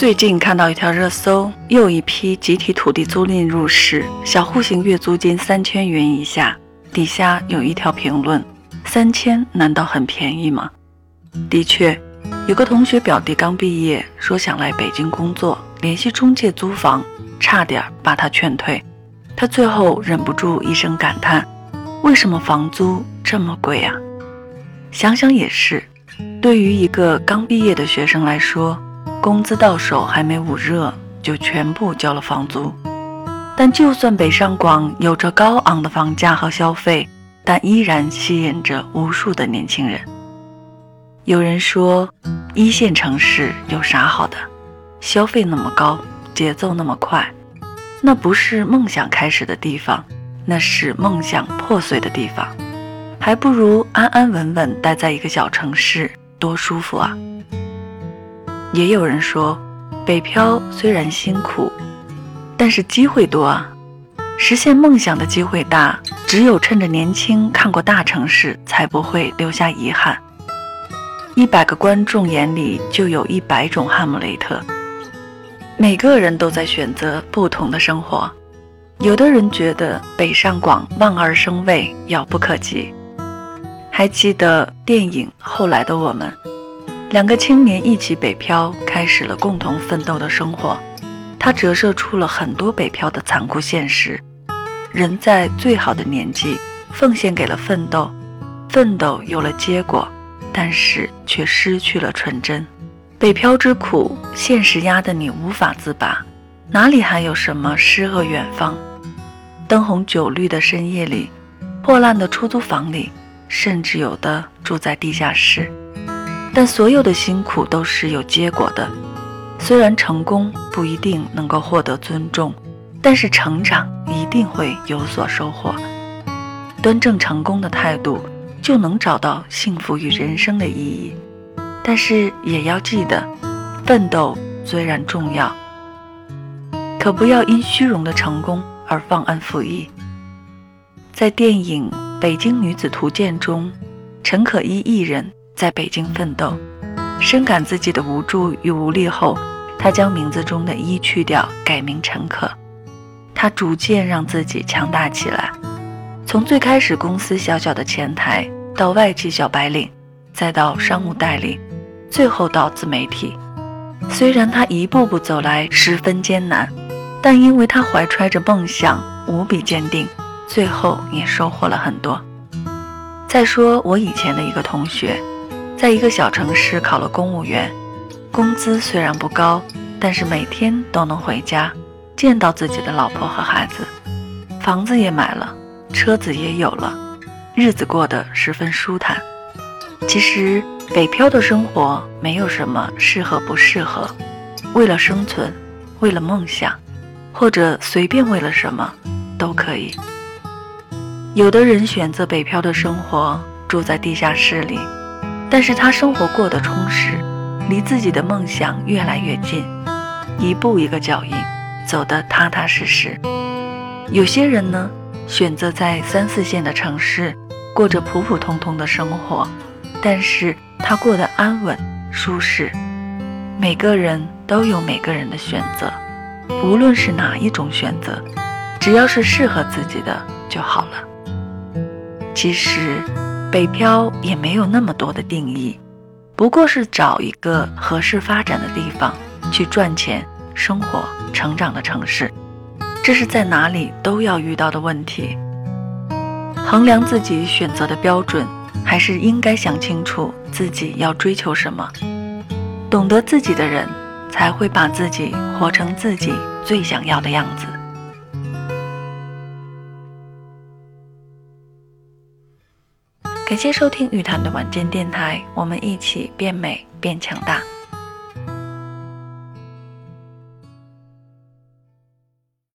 最近看到一条热搜，又一批集体土地租赁入市，小户型月租金三千元以下。底下有一条评论：三千难道很便宜吗？的确，有个同学表弟刚毕业，说想来北京工作，联系中介租房，差点把他劝退。他最后忍不住一声感叹：为什么房租这么贵啊？想想也是，对于一个刚毕业的学生来说。工资到手还没捂热，就全部交了房租。但就算北上广有着高昂的房价和消费，但依然吸引着无数的年轻人。有人说，一线城市有啥好的？消费那么高，节奏那么快，那不是梦想开始的地方，那是梦想破碎的地方。还不如安安稳稳待在一个小城市，多舒服啊！也有人说，北漂虽然辛苦，但是机会多啊，实现梦想的机会大。只有趁着年轻看过大城市，才不会留下遗憾。一百个观众眼里就有一百种哈姆雷特，每个人都在选择不同的生活。有的人觉得北上广望而生畏，遥不可及。还记得电影《后来的我们》。两个青年一起北漂，开始了共同奋斗的生活。它折射出了很多北漂的残酷现实：人在最好的年纪奉献给了奋斗，奋斗有了结果，但是却失去了纯真。北漂之苦，现实压得你无法自拔，哪里还有什么诗和远方？灯红酒绿的深夜里，破烂的出租房里，甚至有的住在地下室。但所有的辛苦都是有结果的，虽然成功不一定能够获得尊重，但是成长一定会有所收获。端正成功的态度，就能找到幸福与人生的意义。但是也要记得，奋斗虽然重要，可不要因虚荣的成功而忘恩负义。在电影《北京女子图鉴》中，陈可依一人。在北京奋斗，深感自己的无助与无力后，他将名字中的“一”去掉，改名陈可。他逐渐让自己强大起来，从最开始公司小小的前台，到外企小白领，再到商务代理，最后到自媒体。虽然他一步步走来十分艰难，但因为他怀揣着梦想，无比坚定，最后也收获了很多。再说我以前的一个同学。在一个小城市考了公务员，工资虽然不高，但是每天都能回家见到自己的老婆和孩子，房子也买了，车子也有了，日子过得十分舒坦。其实北漂的生活没有什么适合不适合，为了生存，为了梦想，或者随便为了什么都可以。有的人选择北漂的生活，住在地下室里。但是他生活过得充实，离自己的梦想越来越近，一步一个脚印，走得踏踏实实。有些人呢，选择在三四线的城市，过着普普通通的生活，但是他过得安稳舒适。每个人都有每个人的选择，无论是哪一种选择，只要是适合自己的就好了。其实。北漂也没有那么多的定义，不过是找一个合适发展的地方去赚钱、生活、成长的城市，这是在哪里都要遇到的问题。衡量自己选择的标准，还是应该想清楚自己要追求什么。懂得自己的人，才会把自己活成自己最想要的样子。感谢收听雨谈的晚间电台，我们一起变美变强大。